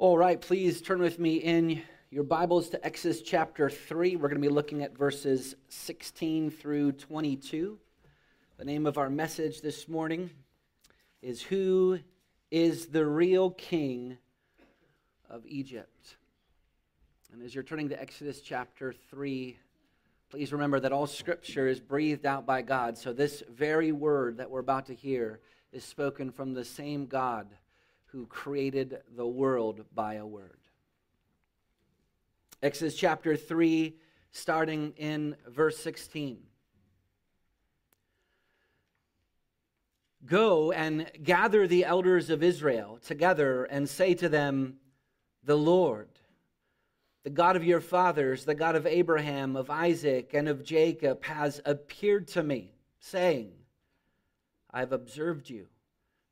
All right, please turn with me in your Bibles to Exodus chapter 3. We're going to be looking at verses 16 through 22. The name of our message this morning is Who is the Real King of Egypt? And as you're turning to Exodus chapter 3, please remember that all scripture is breathed out by God. So this very word that we're about to hear is spoken from the same God who created the world by a word. Exodus chapter 3, starting in verse 16. Go and gather the elders of Israel together and say to them, The Lord, the God of your fathers, the God of Abraham, of Isaac, and of Jacob, has appeared to me, saying, I have observed you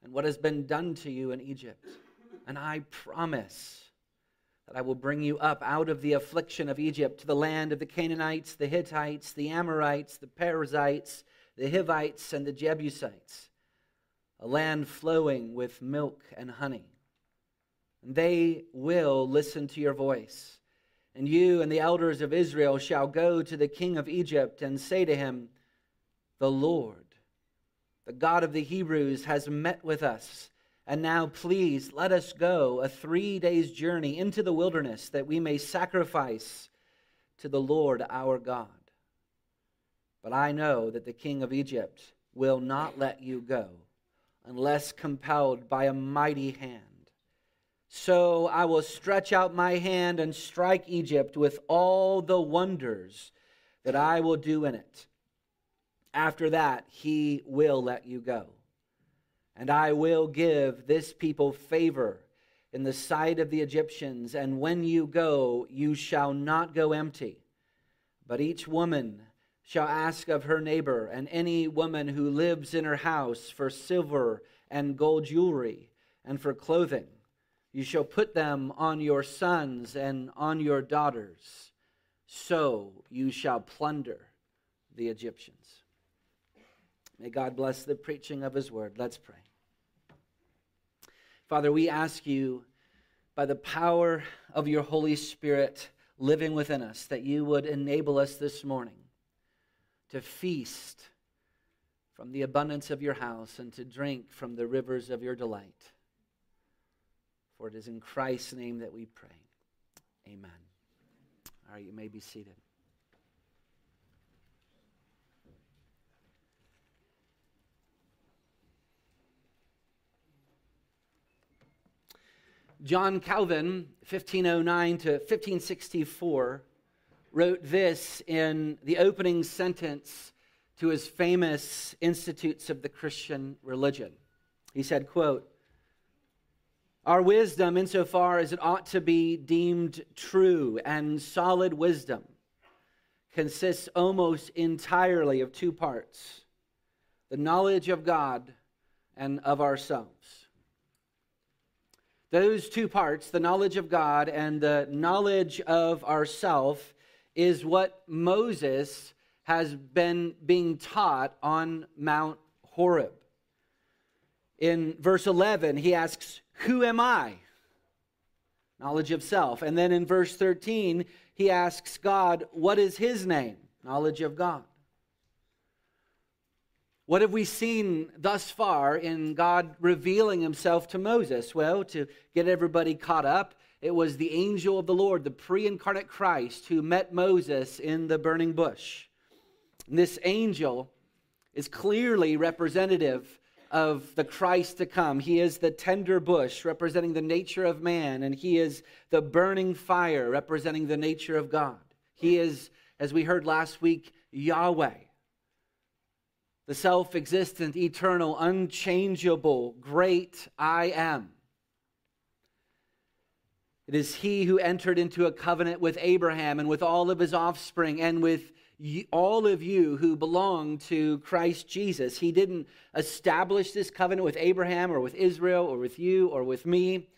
and what has been done to you in Egypt. And I promise that I will bring you up out of the affliction of Egypt to the land of the Canaanites, the Hittites, the Amorites, the Perizzites, the Hivites, and the Jebusites, a land flowing with milk and honey. And they will listen to your voice. And you and the elders of Israel shall go to the king of Egypt and say to him, The Lord the God of the Hebrews, has met with us. And now, please, let us go a three days' journey into the wilderness that we may sacrifice to the Lord our God. But I know that the king of Egypt will not let you go unless compelled by a mighty hand. So I will stretch out my hand and strike Egypt with all the wonders that I will do in it after that, he will let you go. And I will give this people favor in the sight of the Egyptians. And when you go, you shall not go empty. But each woman shall ask of her neighbor, and any woman who lives in her house, for silver and gold jewelry and for clothing. You shall put them on your sons and on your daughters. So you shall plunder the Egyptians. May God bless the preaching of his word. Let's pray. Father, we ask you by the power of your Holy Spirit living within us that you would enable us this morning to feast from the abundance of your house and to drink from the rivers of your delight. For it is in Christ's name that we pray. Amen. All right, you may be seated. John Calvin, 1509 to 1564, wrote this in the opening sentence to his famous Institutes of the Christian Religion. He said, quote, Our wisdom, insofar as it ought to be deemed true and solid wisdom, consists almost entirely of two parts the knowledge of God and of ourselves. Those two parts, the knowledge of God and the knowledge of ourself, is what Moses has been being taught on Mount Horeb. In verse 11, he asks, Who am I? Knowledge of self. And then in verse 13, he asks God, What is his name? Knowledge of God. What have we seen thus far in God revealing himself to Moses? Well, to get everybody caught up, it was the angel of the Lord, the pre incarnate Christ, who met Moses in the burning bush. And this angel is clearly representative of the Christ to come. He is the tender bush representing the nature of man, and he is the burning fire representing the nature of God. He is, as we heard last week, Yahweh the self existent, eternal, unchangeable, great I am. It is he who entered into a covenant with Abraham and with all of his offspring and with all of you who belong to Christ Jesus. He didn't establish this covenant with Abraham or with Israel or with you or with me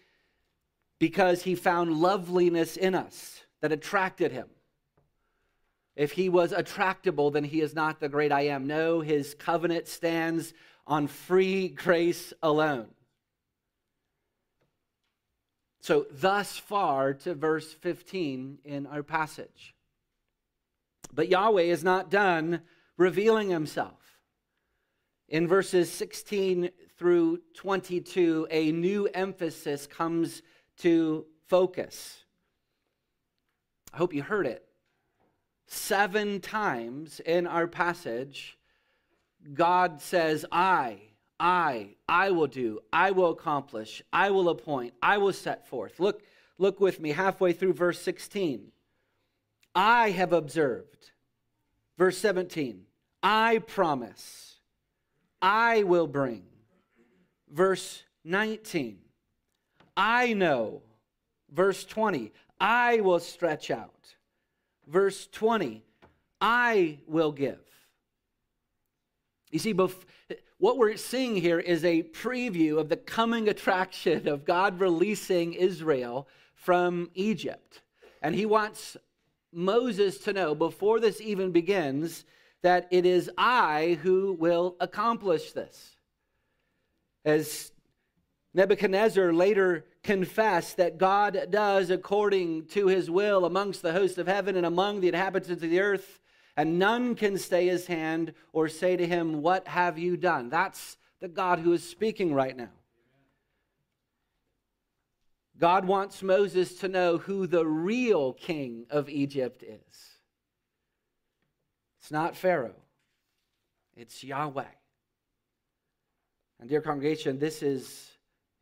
because he found loveliness in us that attracted him. If he was attractable, then he is not the great I am. No, his covenant stands on free grace alone. So, thus far to verse 15 in our passage. But Yahweh is not done revealing himself. In verses 16 through 22, a new emphasis comes to focus. I hope you heard it. Seven times in our passage, God says, I, I, I will do, I will accomplish, I will appoint, I will set forth. Look, look with me halfway through verse 16. I have observed. Verse 17, I promise, I will bring. Verse 19, I know. Verse 20, I will stretch out. Verse 20, I will give. You see, what we're seeing here is a preview of the coming attraction of God releasing Israel from Egypt. And he wants Moses to know before this even begins that it is I who will accomplish this. As Nebuchadnezzar later confessed that God does according to his will amongst the hosts of heaven and among the inhabitants of the earth, and none can stay his hand or say to him, What have you done? That's the God who is speaking right now. God wants Moses to know who the real king of Egypt is. It's not Pharaoh, it's Yahweh. And, dear congregation, this is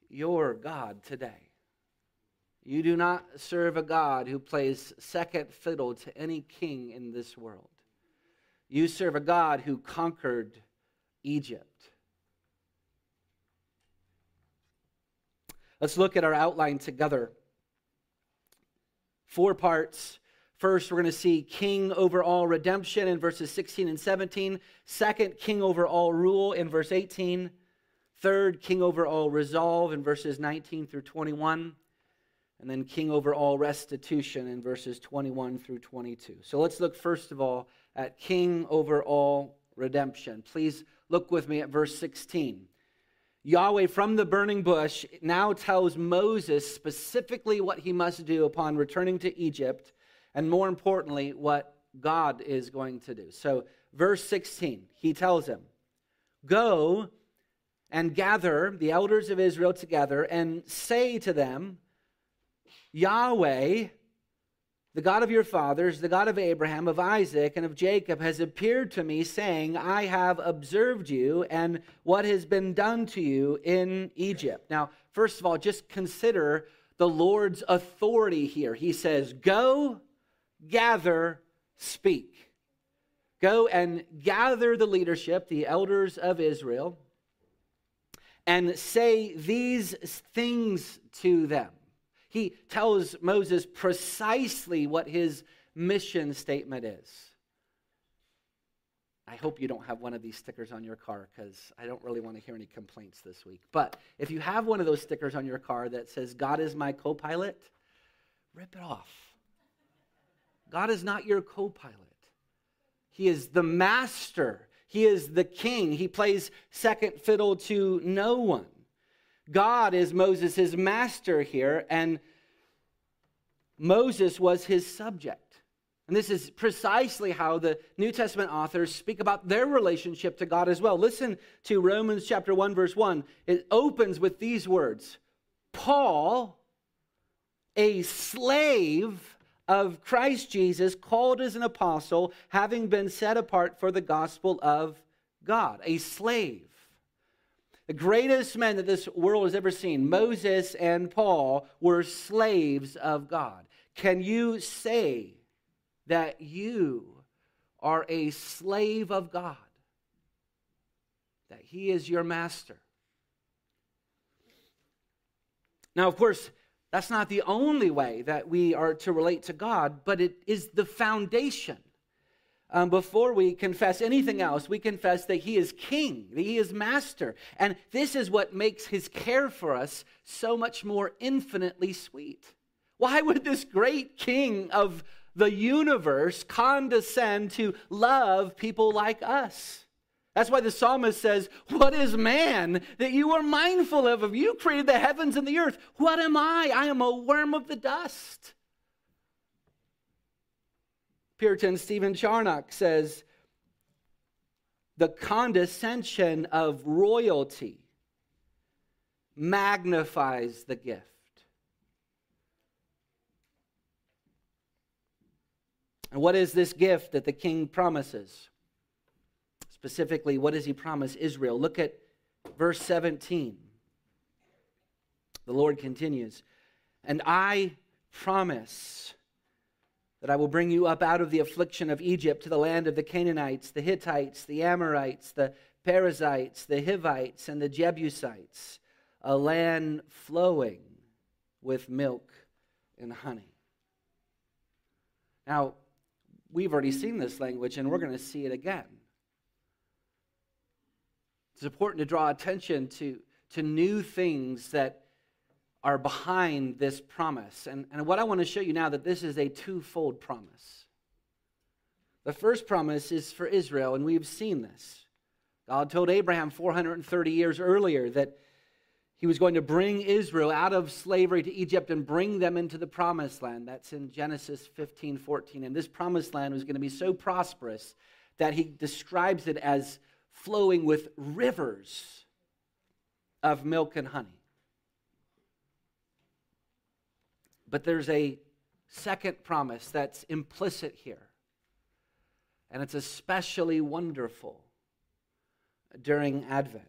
your God today. You do not serve a God who plays second fiddle to any king in this world. You serve a God who conquered Egypt. Let's look at our outline together. Four parts. First, we're going to see king over all redemption in verses 16 and 17. Second, king over all rule in verse 18. Third, king over all resolve in verses 19 through 21. And then king over all restitution in verses 21 through 22. So let's look first of all at king over all redemption. Please look with me at verse 16. Yahweh from the burning bush now tells Moses specifically what he must do upon returning to Egypt, and more importantly, what God is going to do. So, verse 16, he tells him, Go and gather the elders of Israel together and say to them, Yahweh, the God of your fathers, the God of Abraham, of Isaac, and of Jacob, has appeared to me, saying, I have observed you and what has been done to you in Egypt. Now, first of all, just consider the Lord's authority here. He says, Go, gather, speak. Go and gather the leadership, the elders of Israel, and say these things to them. He tells Moses precisely what his mission statement is. I hope you don't have one of these stickers on your car because I don't really want to hear any complaints this week. But if you have one of those stickers on your car that says, God is my co pilot, rip it off. God is not your co pilot, He is the master, He is the king. He plays second fiddle to no one. God is Moses' his master here, and Moses was his subject. And this is precisely how the New Testament authors speak about their relationship to God as well. Listen to Romans chapter 1 verse 1. It opens with these words. Paul, a slave of Christ Jesus, called as an apostle, having been set apart for the gospel of God, a slave. The greatest men that this world has ever seen, Moses and Paul, were slaves of God. Can you say that you are a slave of God? That He is your master? Now, of course, that's not the only way that we are to relate to God, but it is the foundation um, before we confess anything else, we confess that He is King, that He is Master. And this is what makes His care for us so much more infinitely sweet. Why would this great King of the universe condescend to love people like us? That's why the psalmist says, What is man that you are mindful of? If you created the heavens and the earth, what am I? I am a worm of the dust. Puritan Stephen Charnock says, The condescension of royalty magnifies the gift. And what is this gift that the king promises? Specifically, what does he promise Israel? Look at verse 17. The Lord continues, And I promise that I will bring you up out of the affliction of Egypt to the land of the Canaanites, the Hittites, the Amorites, the Perizzites, the Hivites, and the Jebusites, a land flowing with milk and honey. Now, we've already seen this language, and we're going to see it again. It's important to draw attention to, to new things that are behind this promise. And, and what I want to show you now that this is a twofold promise. The first promise is for Israel, and we've seen this. God told Abraham 430 years earlier that he was going to bring Israel out of slavery to Egypt and bring them into the promised land. That's in Genesis 15 14. And this promised land was going to be so prosperous that he describes it as flowing with rivers of milk and honey. But there's a second promise that's implicit here, and it's especially wonderful during Advent.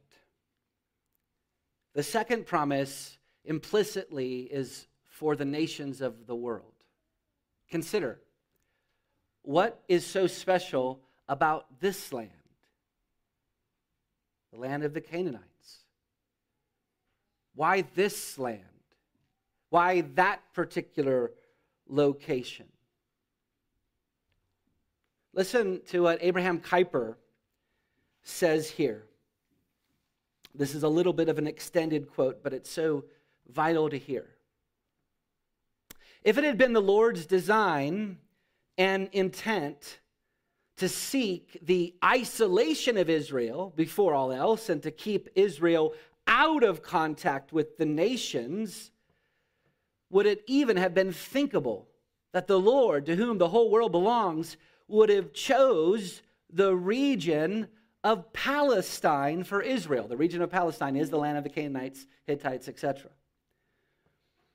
The second promise implicitly is for the nations of the world. Consider what is so special about this land? The land of the Canaanites. Why this land? Why that particular location? Listen to what Abraham Kuyper says here. This is a little bit of an extended quote, but it's so vital to hear. If it had been the Lord's design and intent to seek the isolation of Israel before all else and to keep Israel out of contact with the nations, would it even have been thinkable that the Lord, to whom the whole world belongs, would have chose the region of Palestine for Israel? The region of Palestine is the land of the Canaanites, Hittites, etc.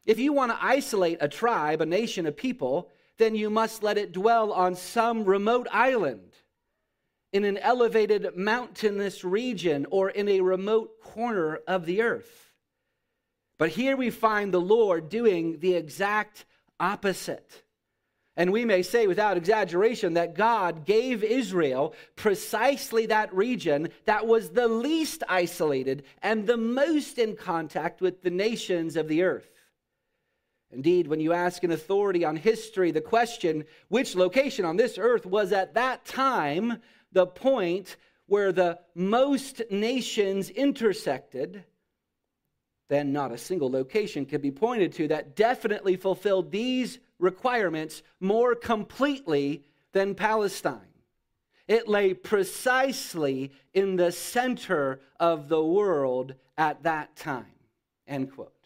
If you want to isolate a tribe, a nation, a people, then you must let it dwell on some remote island, in an elevated mountainous region, or in a remote corner of the earth. But here we find the Lord doing the exact opposite. And we may say without exaggeration that God gave Israel precisely that region that was the least isolated and the most in contact with the nations of the earth. Indeed, when you ask an authority on history the question, which location on this earth was at that time the point where the most nations intersected, then not a single location could be pointed to that definitely fulfilled these requirements more completely than Palestine. It lay precisely in the center of the world at that time. End quote.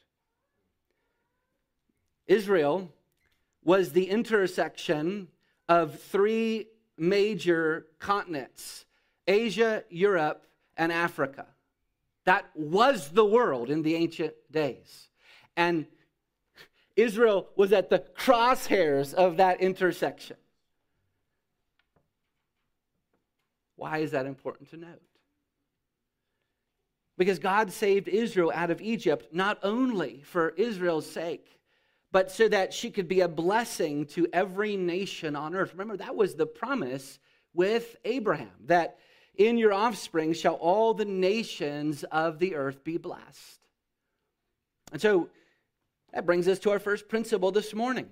Israel was the intersection of three major continents Asia, Europe, and Africa. That was the world in the ancient days. And Israel was at the crosshairs of that intersection. Why is that important to note? Because God saved Israel out of Egypt not only for Israel's sake, but so that she could be a blessing to every nation on earth. Remember, that was the promise with Abraham that in your offspring shall all the nations of the earth be blessed. And so that brings us to our first principle this morning.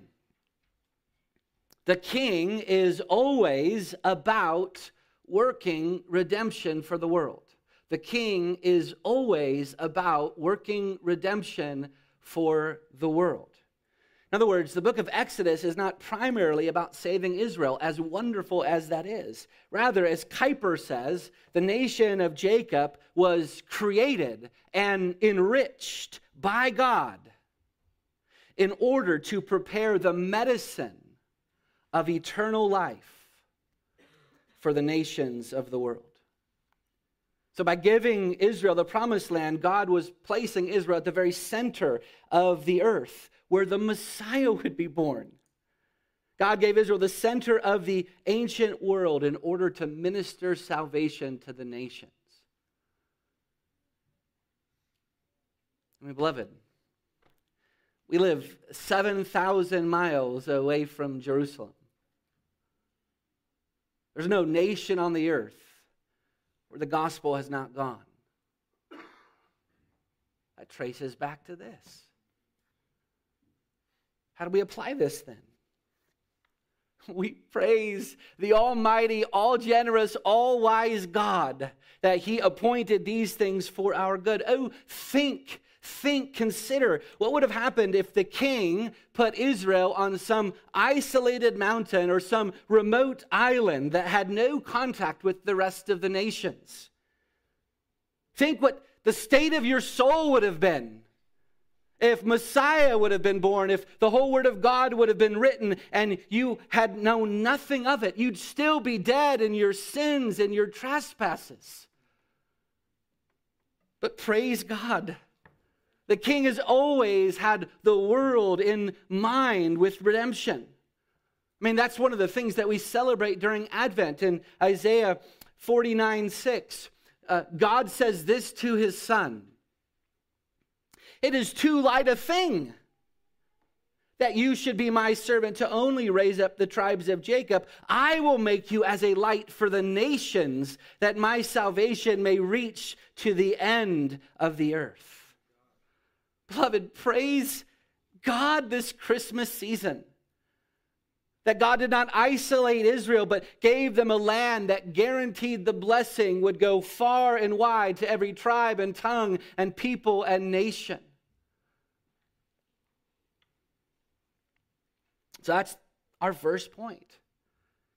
The king is always about working redemption for the world. The king is always about working redemption for the world. Other words, the book of Exodus is not primarily about saving Israel, as wonderful as that is. Rather, as Kuyper says, the nation of Jacob was created and enriched by God in order to prepare the medicine of eternal life for the nations of the world. So, by giving Israel the promised land, God was placing Israel at the very center of the earth where the Messiah would be born. God gave Israel the center of the ancient world in order to minister salvation to the nations. I mean, beloved, we live 7,000 miles away from Jerusalem. There's no nation on the earth where the gospel has not gone. That traces back to this. How do we apply this then? We praise the Almighty, all generous, all wise God that He appointed these things for our good. Oh, think Think, consider what would have happened if the king put Israel on some isolated mountain or some remote island that had no contact with the rest of the nations. Think what the state of your soul would have been if Messiah would have been born, if the whole Word of God would have been written and you had known nothing of it. You'd still be dead in your sins and your trespasses. But praise God the king has always had the world in mind with redemption. I mean, that's one of the things that we celebrate during Advent in Isaiah 49 6. Uh, God says this to his son It is too light a thing that you should be my servant to only raise up the tribes of Jacob. I will make you as a light for the nations, that my salvation may reach to the end of the earth. Beloved, praise God this Christmas season. That God did not isolate Israel, but gave them a land that guaranteed the blessing would go far and wide to every tribe and tongue and people and nation. So that's our first point.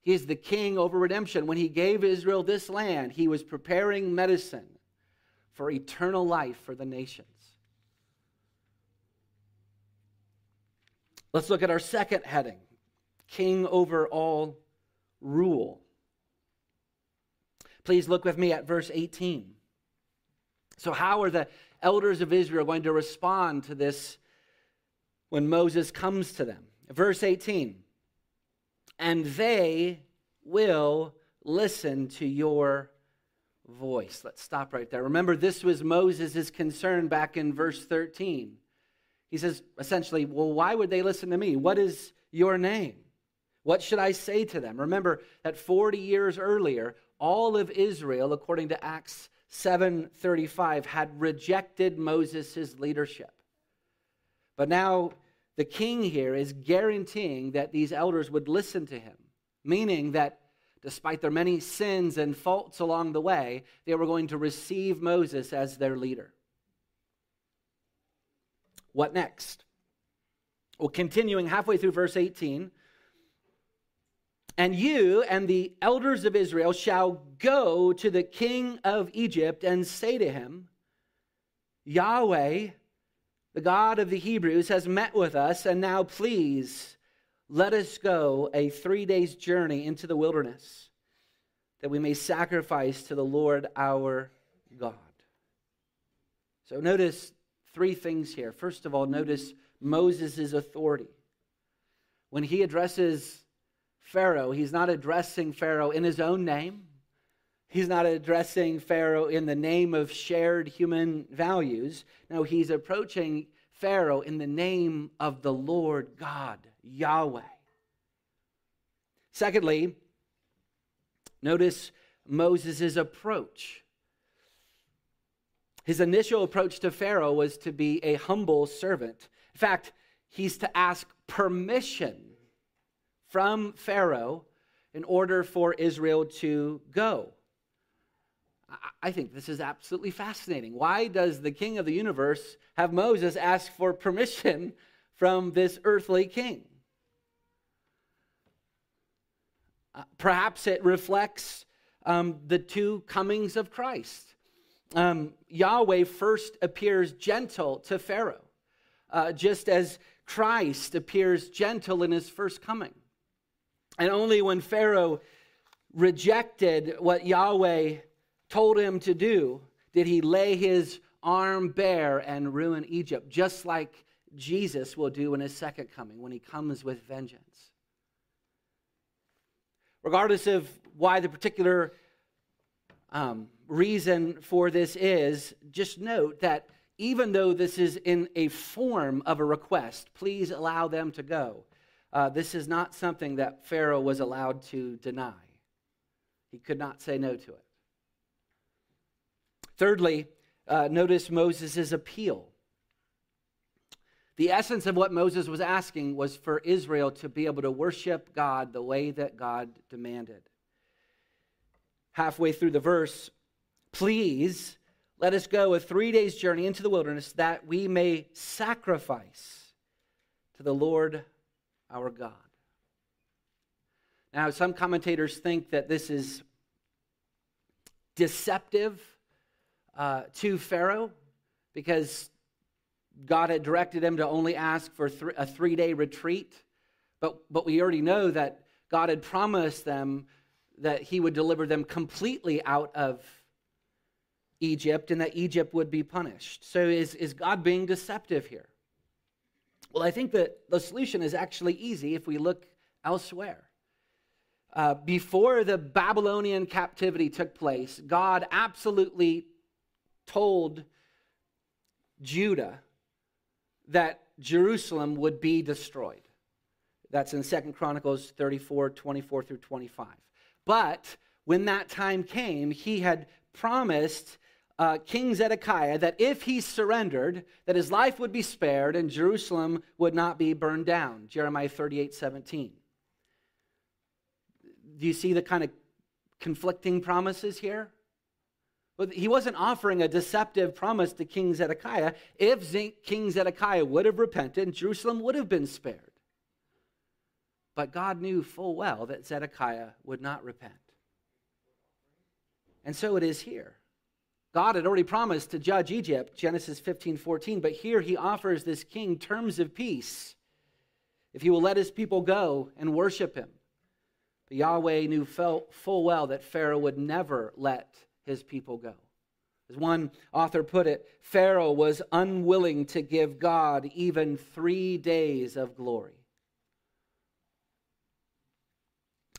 He is the king over redemption. When he gave Israel this land, he was preparing medicine for eternal life for the nations. Let's look at our second heading King over all rule. Please look with me at verse 18. So, how are the elders of Israel going to respond to this when Moses comes to them? Verse 18 And they will listen to your voice. Let's stop right there. Remember, this was Moses' concern back in verse 13. He says essentially, Well, why would they listen to me? What is your name? What should I say to them? Remember that 40 years earlier, all of Israel, according to Acts 7:35, had rejected Moses' leadership. But now the king here is guaranteeing that these elders would listen to him, meaning that despite their many sins and faults along the way, they were going to receive Moses as their leader. What next? Well, continuing halfway through verse 18, and you and the elders of Israel shall go to the king of Egypt and say to him, Yahweh, the God of the Hebrews, has met with us, and now please let us go a three days' journey into the wilderness, that we may sacrifice to the Lord our God. So notice three things here. First of all, notice Moses' authority. When he addresses Pharaoh, he's not addressing Pharaoh in his own name. He's not addressing Pharaoh in the name of shared human values. No, he's approaching Pharaoh in the name of the Lord God, Yahweh. Secondly, notice Moses' approach. His initial approach to Pharaoh was to be a humble servant. In fact, he's to ask permission from Pharaoh in order for Israel to go. I think this is absolutely fascinating. Why does the king of the universe have Moses ask for permission from this earthly king. Uh, perhaps it reflects um, the two comings of Christ. Um, Yahweh first appears gentle to Pharaoh, uh, just as Christ appears gentle in his first coming. And only when Pharaoh rejected what Yahweh told him to do did he lay his arm bare and ruin Egypt, just like Jesus will do in his second coming when he comes with vengeance. Regardless of why the particular um, reason for this is, just note that even though this is in a form of a request, please allow them to go. Uh, this is not something that Pharaoh was allowed to deny. He could not say no to it. Thirdly, uh, notice Moses' appeal. The essence of what Moses was asking was for Israel to be able to worship God the way that God demanded. Halfway through the verse, please let us go a three days journey into the wilderness that we may sacrifice to the Lord our God. Now, some commentators think that this is deceptive uh, to Pharaoh because God had directed him to only ask for th- a three day retreat. But, but we already know that God had promised them that he would deliver them completely out of Egypt and that Egypt would be punished. So is, is God being deceptive here? Well, I think that the solution is actually easy if we look elsewhere. Uh, before the Babylonian captivity took place, God absolutely told Judah that Jerusalem would be destroyed. That's in Second Chronicles 34, 24 through 25. But when that time came, he had promised uh, King Zedekiah that if he surrendered, that his life would be spared and Jerusalem would not be burned down. Jeremiah 38, 17. Do you see the kind of conflicting promises here? But he wasn't offering a deceptive promise to King Zedekiah. If King Zedekiah would have repented, Jerusalem would have been spared. But God knew full well that Zedekiah would not repent. And so it is here. God had already promised to judge Egypt, Genesis 15 14, but here he offers this king terms of peace if he will let his people go and worship him. But Yahweh knew full well that Pharaoh would never let his people go. As one author put it, Pharaoh was unwilling to give God even three days of glory.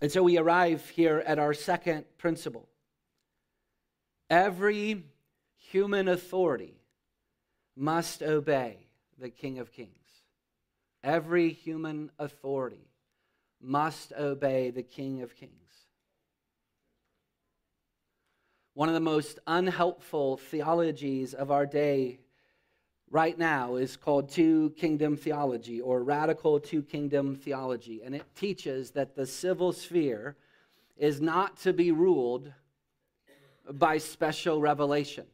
And so we arrive here at our second principle. Every human authority must obey the King of Kings. Every human authority must obey the King of Kings. One of the most unhelpful theologies of our day right now is called two kingdom theology or radical two kingdom theology. And it teaches that the civil sphere is not to be ruled by special revelation.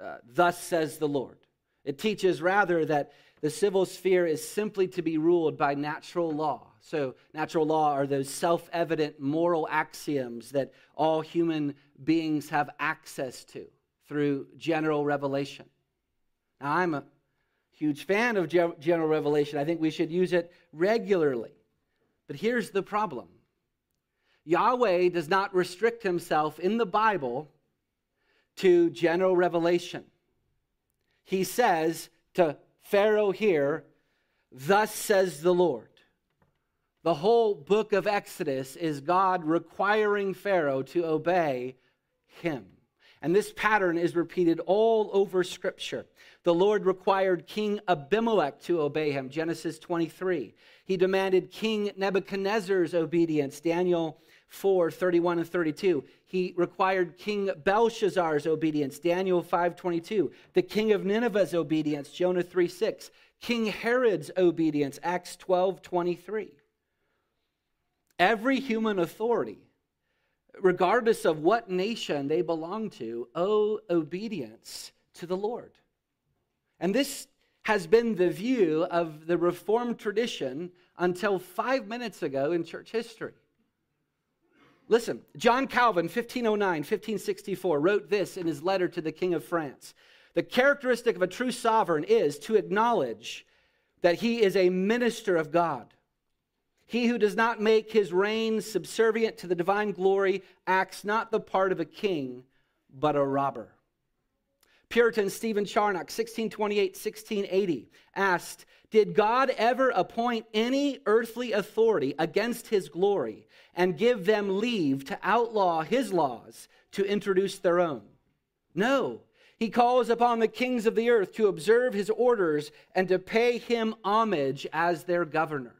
Uh, Thus says the Lord. It teaches rather that the civil sphere is simply to be ruled by natural law. So, natural law are those self evident moral axioms that all human beings have access to through general revelation. Now, I'm a huge fan of general revelation. I think we should use it regularly. But here's the problem Yahweh does not restrict himself in the Bible to general revelation. He says to Pharaoh here, Thus says the Lord. The whole book of Exodus is God requiring Pharaoh to obey him. And this pattern is repeated all over Scripture. The Lord required King Abimelech to obey him, Genesis 23. He demanded King Nebuchadnezzar's obedience, Daniel 4 31 and 32. He required King Belshazzar's obedience, Daniel 5:22, The king of Nineveh's obedience, Jonah 3 6. King Herod's obedience, Acts 12:23. Every human authority, regardless of what nation they belong to, owe obedience to the Lord. And this has been the view of the Reformed tradition until five minutes ago in church history. Listen, John Calvin, 1509, 1564, wrote this in his letter to the King of France. The characteristic of a true sovereign is to acknowledge that he is a minister of God. He who does not make his reign subservient to the divine glory acts not the part of a king, but a robber. Puritan Stephen Charnock, 1628 1680, asked, Did God ever appoint any earthly authority against his glory and give them leave to outlaw his laws to introduce their own? No. He calls upon the kings of the earth to observe his orders and to pay him homage as their governor.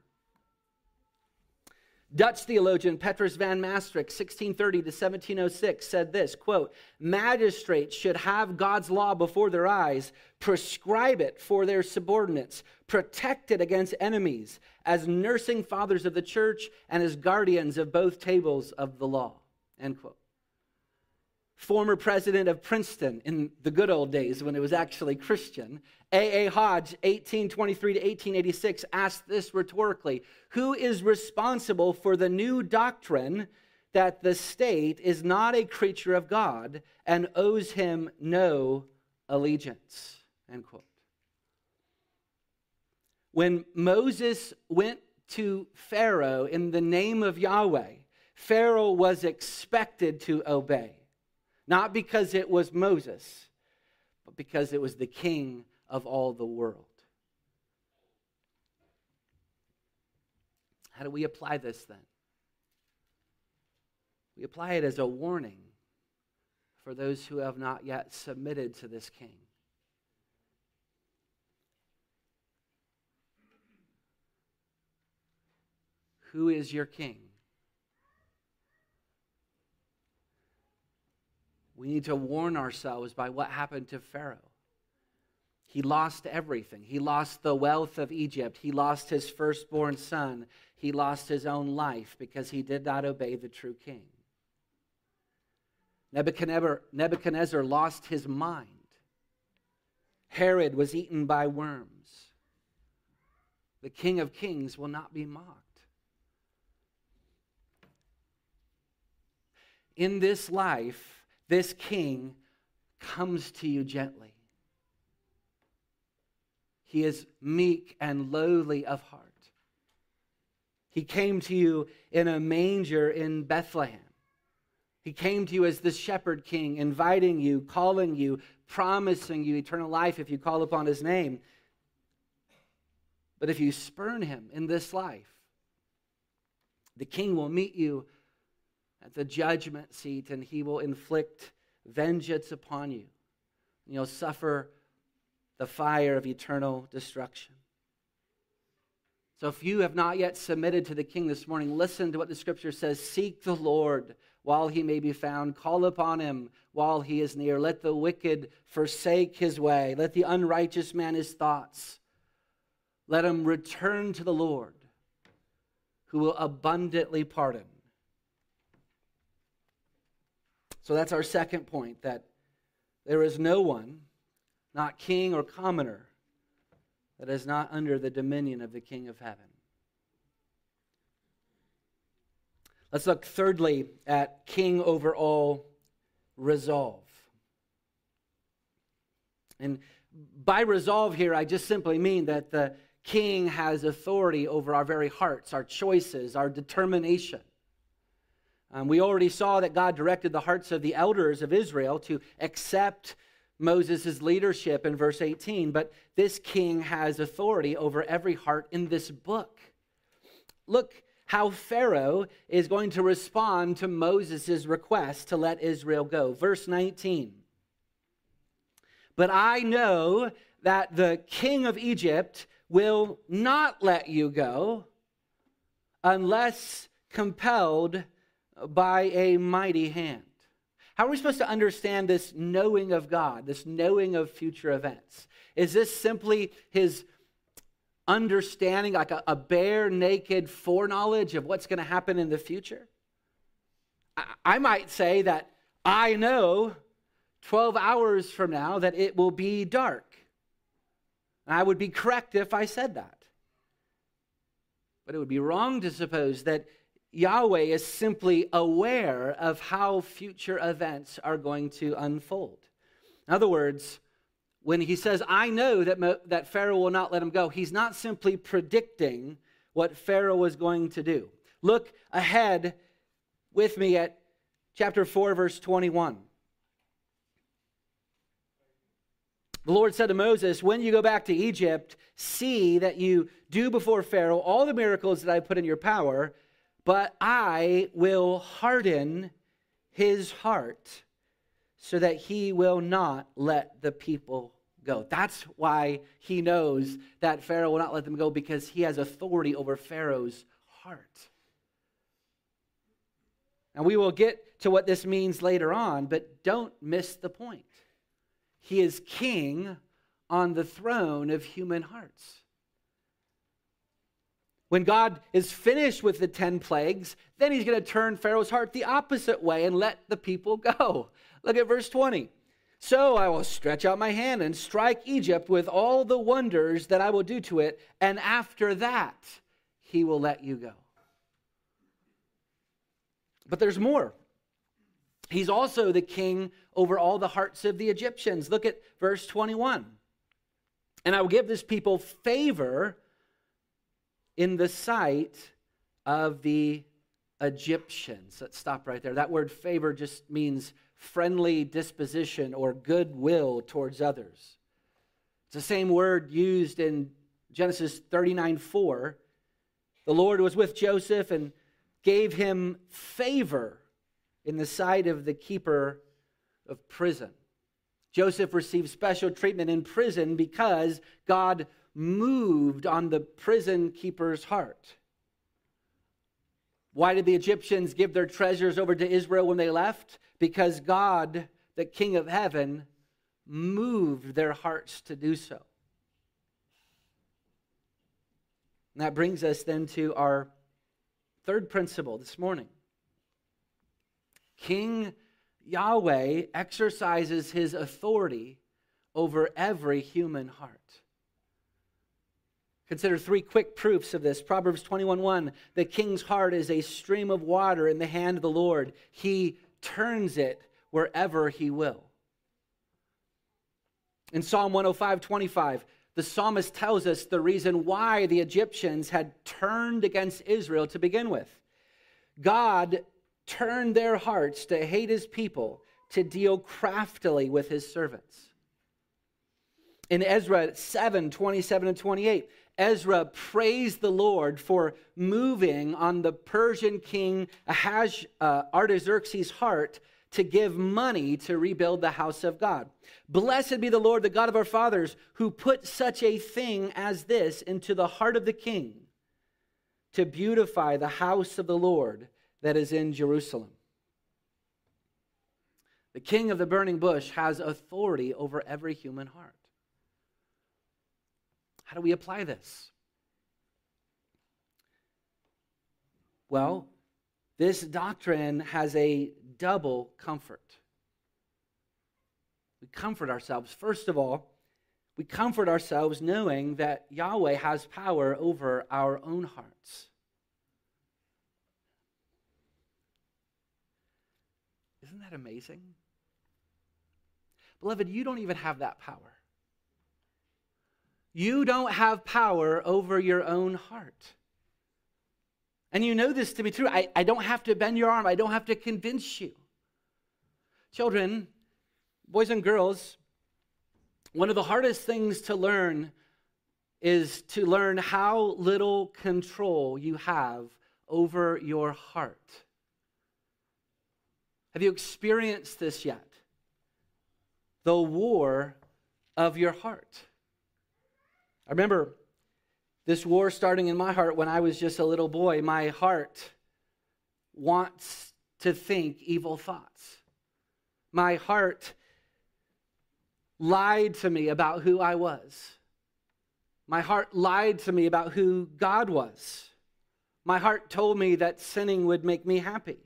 Dutch theologian Petrus van Mastricht, 1630 to 1706, said this quote, Magistrates should have God's law before their eyes, prescribe it for their subordinates, protect it against enemies, as nursing fathers of the church and as guardians of both tables of the law. End quote former president of Princeton in the good old days when it was actually Christian, A.A. Hodge, 1823 to 1886, asked this rhetorically Who is responsible for the new doctrine that the state is not a creature of God and owes him no allegiance? End quote. When Moses went to Pharaoh in the name of Yahweh, Pharaoh was expected to obey. Not because it was Moses, but because it was the king of all the world. How do we apply this then? We apply it as a warning for those who have not yet submitted to this king. Who is your king? We need to warn ourselves by what happened to Pharaoh. He lost everything. He lost the wealth of Egypt. He lost his firstborn son. He lost his own life because he did not obey the true king. Nebuchadnezzar, Nebuchadnezzar lost his mind. Herod was eaten by worms. The King of Kings will not be mocked. In this life, this king comes to you gently. He is meek and lowly of heart. He came to you in a manger in Bethlehem. He came to you as the shepherd king, inviting you, calling you, promising you eternal life if you call upon his name. But if you spurn him in this life, the king will meet you at the judgment seat, and he will inflict vengeance upon you. And you'll suffer the fire of eternal destruction. So, if you have not yet submitted to the king this morning, listen to what the scripture says Seek the Lord while he may be found, call upon him while he is near. Let the wicked forsake his way, let the unrighteous man his thoughts. Let him return to the Lord, who will abundantly pardon. So that's our second point that there is no one, not king or commoner, that is not under the dominion of the King of heaven. Let's look thirdly at king over all resolve. And by resolve here, I just simply mean that the king has authority over our very hearts, our choices, our determination. Um, we already saw that God directed the hearts of the elders of Israel to accept Moses' leadership in verse 18, but this king has authority over every heart in this book. Look how Pharaoh is going to respond to Moses' request to let Israel go. Verse 19. But I know that the king of Egypt will not let you go unless compelled by a mighty hand. How are we supposed to understand this knowing of God, this knowing of future events? Is this simply his understanding, like a, a bare naked foreknowledge of what's going to happen in the future? I, I might say that I know 12 hours from now that it will be dark. And I would be correct if I said that. But it would be wrong to suppose that Yahweh is simply aware of how future events are going to unfold. In other words, when he says, I know that, Mo- that Pharaoh will not let him go, he's not simply predicting what Pharaoh was going to do. Look ahead with me at chapter 4, verse 21. The Lord said to Moses, When you go back to Egypt, see that you do before Pharaoh all the miracles that I put in your power, but I will harden his heart so that he will not let the people go. That's why he knows that Pharaoh will not let them go because he has authority over Pharaoh's heart. And we will get to what this means later on, but don't miss the point. He is king on the throne of human hearts. When God is finished with the 10 plagues, then he's going to turn Pharaoh's heart the opposite way and let the people go. Look at verse 20. So I will stretch out my hand and strike Egypt with all the wonders that I will do to it, and after that, he will let you go. But there's more. He's also the king over all the hearts of the Egyptians. Look at verse 21. And I will give this people favor in the sight of the Egyptians. Let's stop right there. That word favor just means friendly disposition or goodwill towards others. It's the same word used in Genesis 39 4. The Lord was with Joseph and gave him favor in the sight of the keeper of prison. Joseph received special treatment in prison because God moved on the prison keeper's heart. Why did the Egyptians give their treasures over to Israel when they left? Because God, the King of heaven, moved their hearts to do so. And that brings us then to our Third principle this morning King Yahweh exercises his authority over every human heart. Consider three quick proofs of this. Proverbs 21:1 The king's heart is a stream of water in the hand of the Lord. He turns it wherever he will. In Psalm 105:25, the psalmist tells us the reason why the Egyptians had turned against Israel to begin with. God turned their hearts to hate his people, to deal craftily with his servants. In Ezra 7 27 and 28, Ezra praised the Lord for moving on the Persian king Ahaz, uh, Artaxerxes' heart to give money to rebuild the house of God. Blessed be the Lord, the God of our fathers, who put such a thing as this into the heart of the king to beautify the house of the Lord that is in Jerusalem. The king of the burning bush has authority over every human heart. How do we apply this? Well, this doctrine has a double comfort. We comfort ourselves. First of all, we comfort ourselves knowing that Yahweh has power over our own hearts. Isn't that amazing? Beloved, you don't even have that power. You don't have power over your own heart. And you know this to be true. I, I don't have to bend your arm, I don't have to convince you. Children, boys and girls, one of the hardest things to learn is to learn how little control you have over your heart. Have you experienced this yet? The war of your heart. I remember this war starting in my heart when I was just a little boy. My heart wants to think evil thoughts. My heart lied to me about who I was. My heart lied to me about who God was. My heart told me that sinning would make me happy.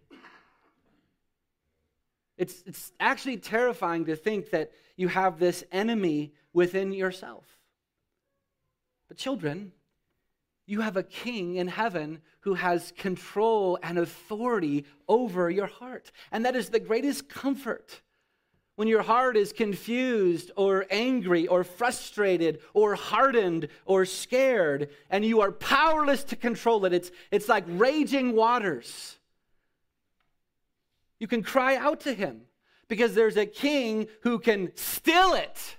It's, it's actually terrifying to think that you have this enemy within yourself. But, children, you have a king in heaven who has control and authority over your heart. And that is the greatest comfort. When your heart is confused or angry or frustrated or hardened or scared and you are powerless to control it, it's, it's like raging waters. You can cry out to him because there's a king who can still it.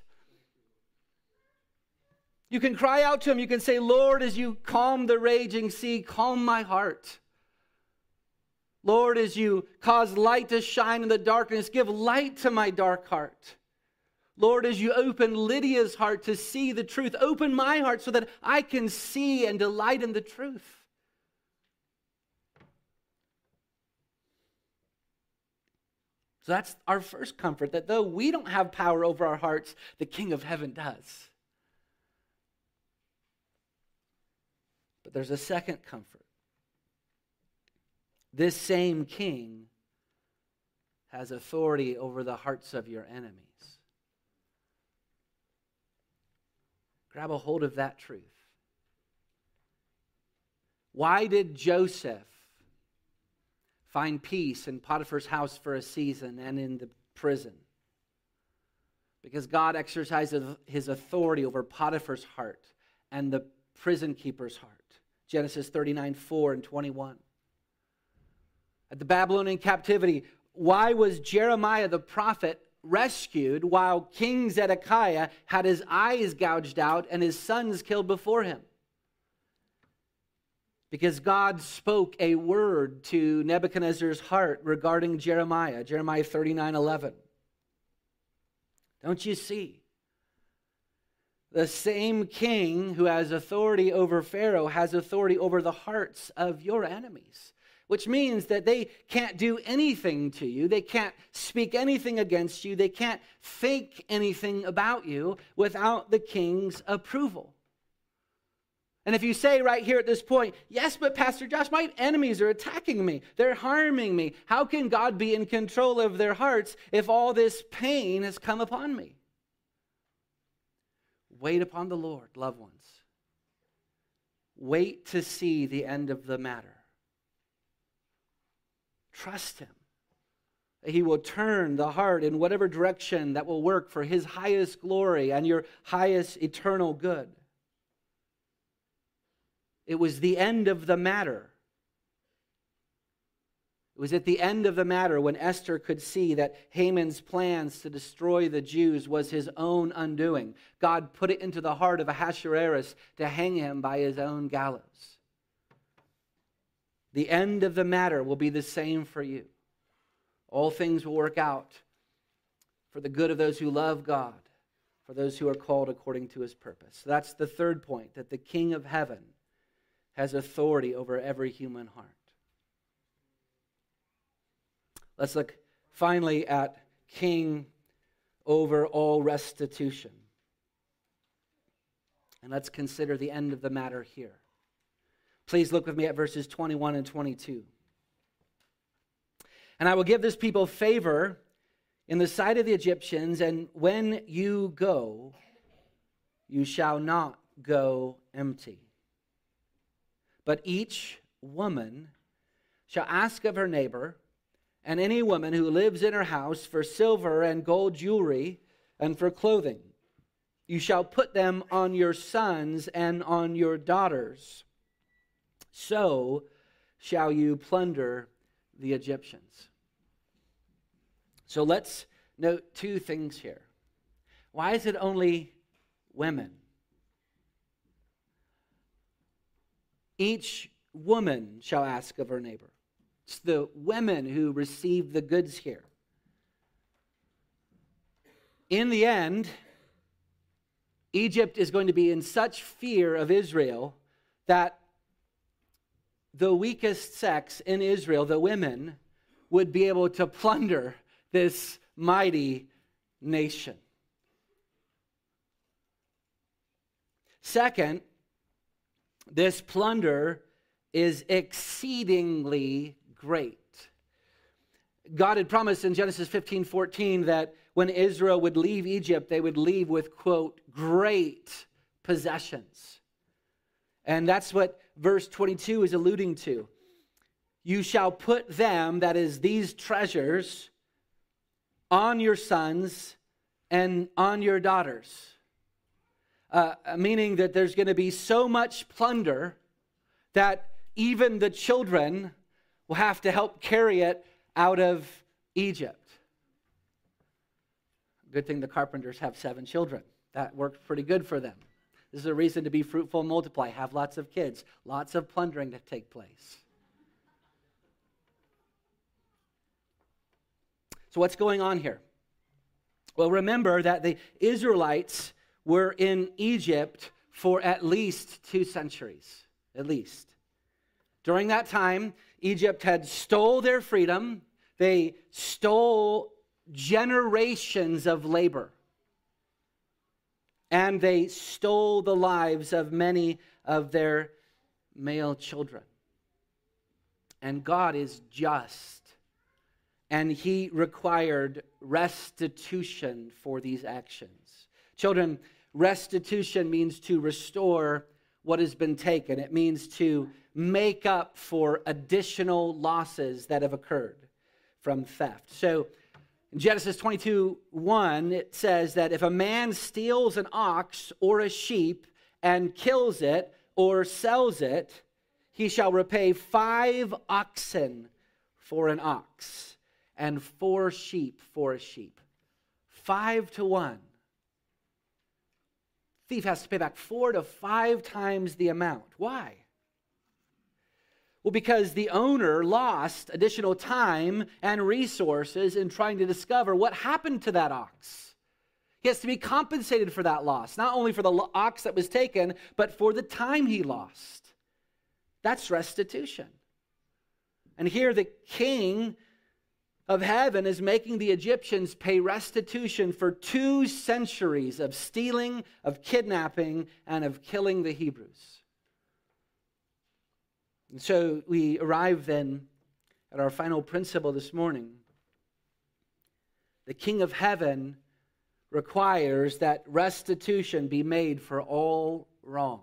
You can cry out to him. You can say, Lord, as you calm the raging sea, calm my heart. Lord, as you cause light to shine in the darkness, give light to my dark heart. Lord, as you open Lydia's heart to see the truth, open my heart so that I can see and delight in the truth. So that's our first comfort that though we don't have power over our hearts, the King of heaven does. But there's a second comfort. This same king has authority over the hearts of your enemies. Grab a hold of that truth. Why did Joseph find peace in Potiphar's house for a season and in the prison? Because God exercises his authority over Potiphar's heart and the prison keeper's heart. Genesis 39, 4 and 21. At the Babylonian captivity, why was Jeremiah the prophet rescued while King Zedekiah had his eyes gouged out and his sons killed before him? Because God spoke a word to Nebuchadnezzar's heart regarding Jeremiah, Jeremiah 39 11. Don't you see? The same king who has authority over Pharaoh has authority over the hearts of your enemies, which means that they can't do anything to you. They can't speak anything against you. They can't think anything about you without the king's approval. And if you say right here at this point, yes, but Pastor Josh, my enemies are attacking me, they're harming me, how can God be in control of their hearts if all this pain has come upon me? Wait upon the Lord, loved ones. Wait to see the end of the matter. Trust Him. He will turn the heart in whatever direction that will work for His highest glory and your highest eternal good. It was the end of the matter it was at the end of the matter when Esther could see that Haman's plans to destroy the Jews was his own undoing. God put it into the heart of Ahasuerus to hang him by his own gallows. The end of the matter will be the same for you. All things will work out for the good of those who love God, for those who are called according to his purpose. So that's the third point that the King of heaven has authority over every human heart. Let's look finally at king over all restitution. And let's consider the end of the matter here. Please look with me at verses 21 and 22. And I will give this people favor in the sight of the Egyptians, and when you go, you shall not go empty. But each woman shall ask of her neighbor, and any woman who lives in her house for silver and gold jewelry and for clothing. You shall put them on your sons and on your daughters. So shall you plunder the Egyptians. So let's note two things here. Why is it only women? Each woman shall ask of her neighbor. It's the women who receive the goods here. In the end, Egypt is going to be in such fear of Israel that the weakest sex in Israel, the women, would be able to plunder this mighty nation. Second, this plunder is exceedingly great. God had promised in Genesis 15 14 that when Israel would leave Egypt, they would leave with, quote, great possessions. And that's what verse 22 is alluding to. You shall put them, that is, these treasures, on your sons and on your daughters. Uh, meaning that there's going to be so much plunder that even the children will have to help carry it out of Egypt. Good thing the carpenters have seven children. That worked pretty good for them. This is a reason to be fruitful and multiply, have lots of kids, lots of plundering to take place. So, what's going on here? Well, remember that the Israelites were in Egypt for at least two centuries, at least. During that time, Egypt had stole their freedom. They stole generations of labor. And they stole the lives of many of their male children. And God is just. And he required restitution for these actions. Children, restitution means to restore what has been taken, it means to make up for additional losses that have occurred from theft. So in Genesis 22 1, it says that if a man steals an ox or a sheep and kills it or sells it, he shall repay five oxen for an ox and four sheep for a sheep. Five to one. Thief has to pay back four to five times the amount. Why? Well, because the owner lost additional time and resources in trying to discover what happened to that ox. He has to be compensated for that loss, not only for the ox that was taken, but for the time he lost. That's restitution. And here the king of heaven is making the Egyptians pay restitution for two centuries of stealing, of kidnapping, and of killing the Hebrews. And so we arrive then at our final principle this morning. The King of Heaven requires that restitution be made for all wrongs.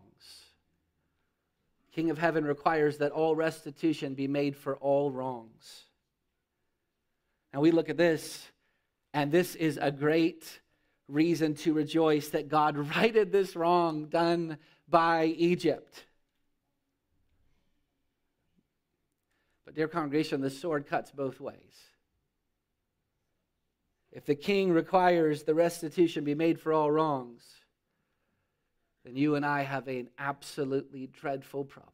King of Heaven requires that all restitution be made for all wrongs. And we look at this, and this is a great reason to rejoice that God righted this wrong done by Egypt. But, dear congregation, the sword cuts both ways. If the king requires the restitution be made for all wrongs, then you and I have an absolutely dreadful problem.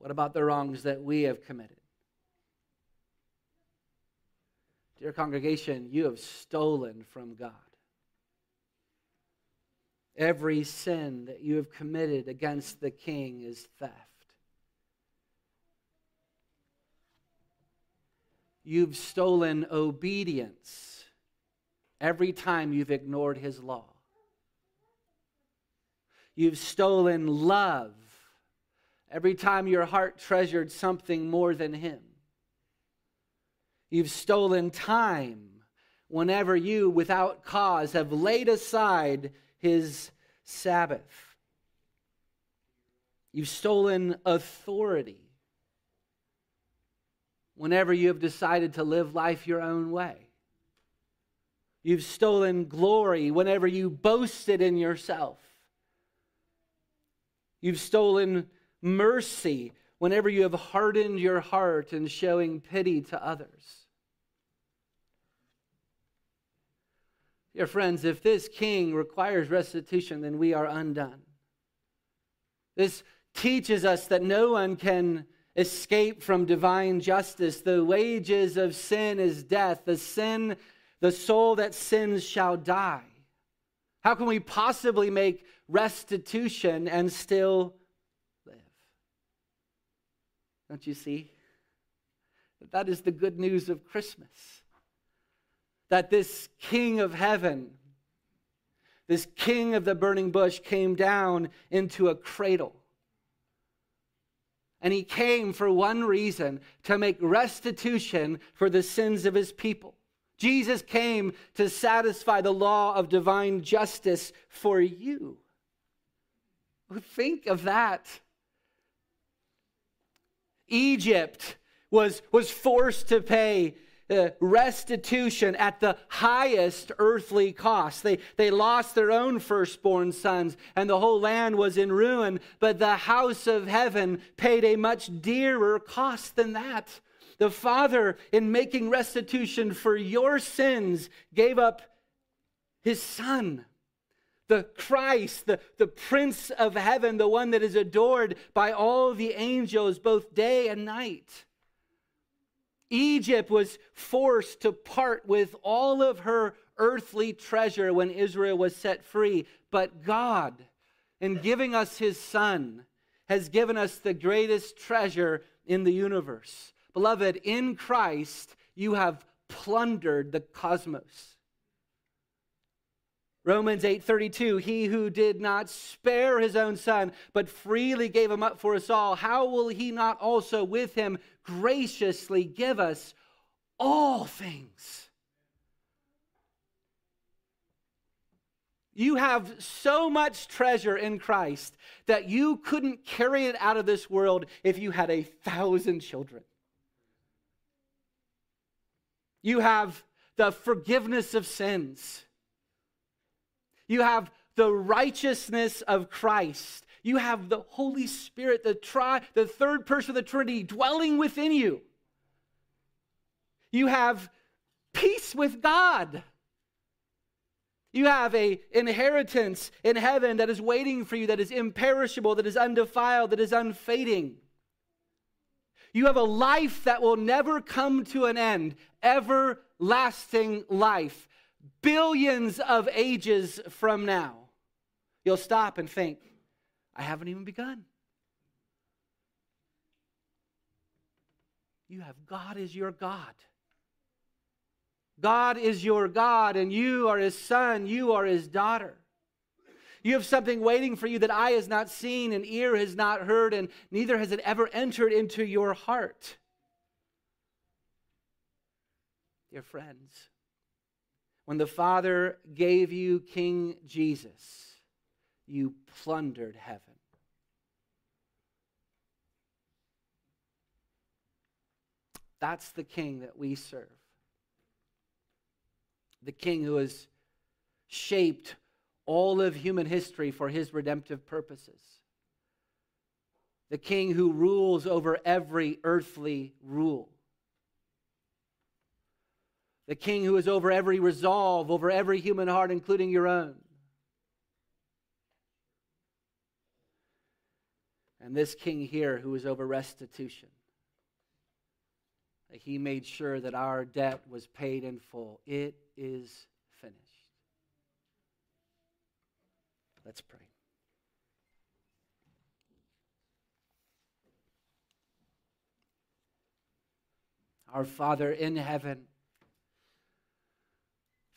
What about the wrongs that we have committed? Dear congregation, you have stolen from God. Every sin that you have committed against the king is theft. You've stolen obedience every time you've ignored his law. You've stolen love every time your heart treasured something more than him. You've stolen time whenever you, without cause, have laid aside his Sabbath. You've stolen authority whenever you have decided to live life your own way. You've stolen glory whenever you boasted in yourself. You've stolen mercy whenever you have hardened your heart in showing pity to others. Dear friends, if this king requires restitution, then we are undone. This teaches us that no one can escape from divine justice. The wages of sin is death. The sin, the soul that sins shall die. How can we possibly make restitution and still live? Don't you see? That is the good news of Christmas. That this King of heaven, this King of the burning bush, came down into a cradle and he came for one reason to make restitution for the sins of his people. Jesus came to satisfy the law of divine justice for you. think of that. Egypt was, was forced to pay uh, restitution at the highest earthly cost. They, they lost their own firstborn sons, and the whole land was in ruin. But the house of heaven paid a much dearer cost than that. The Father, in making restitution for your sins, gave up his Son the Christ, the, the Prince of Heaven, the one that is adored by all the angels both day and night. Egypt was forced to part with all of her earthly treasure when Israel was set free. But God, in giving us his Son, has given us the greatest treasure in the universe. Beloved, in Christ, you have plundered the cosmos. Romans 8:32 He who did not spare his own son but freely gave him up for us all how will he not also with him graciously give us all things You have so much treasure in Christ that you couldn't carry it out of this world if you had a thousand children. You have the forgiveness of sins. You have the righteousness of Christ. You have the Holy Spirit, the, tri- the third person of the Trinity dwelling within you. You have peace with God. You have a inheritance in heaven that is waiting for you, that is imperishable, that is undefiled, that is unfading. You have a life that will never come to an end, everlasting life billions of ages from now, you'll stop and think, I haven't even begun. You have God as your God. God is your God, and you are his son, you are his daughter. You have something waiting for you that eye has not seen and ear has not heard, and neither has it ever entered into your heart. Dear friends, when the Father gave you King Jesus, you plundered heaven. That's the King that we serve. The King who has shaped all of human history for his redemptive purposes. The King who rules over every earthly rule the king who is over every resolve, over every human heart, including your own. And this king here who is over restitution. He made sure that our debt was paid in full. It is finished. Let's pray. Our Father in heaven,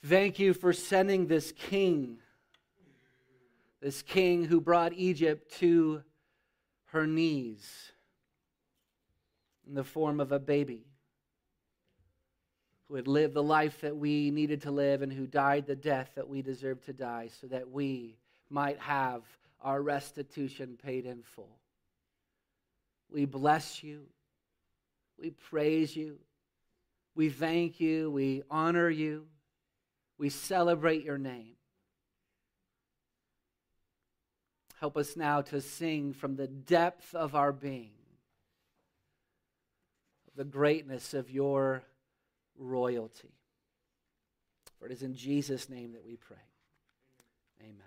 Thank you for sending this king, this king who brought Egypt to her knees in the form of a baby, who had lived the life that we needed to live and who died the death that we deserved to die, so that we might have our restitution paid in full. We bless you. We praise you. We thank you. We honor you. We celebrate your name. Help us now to sing from the depth of our being the greatness of your royalty. For it is in Jesus' name that we pray. Amen.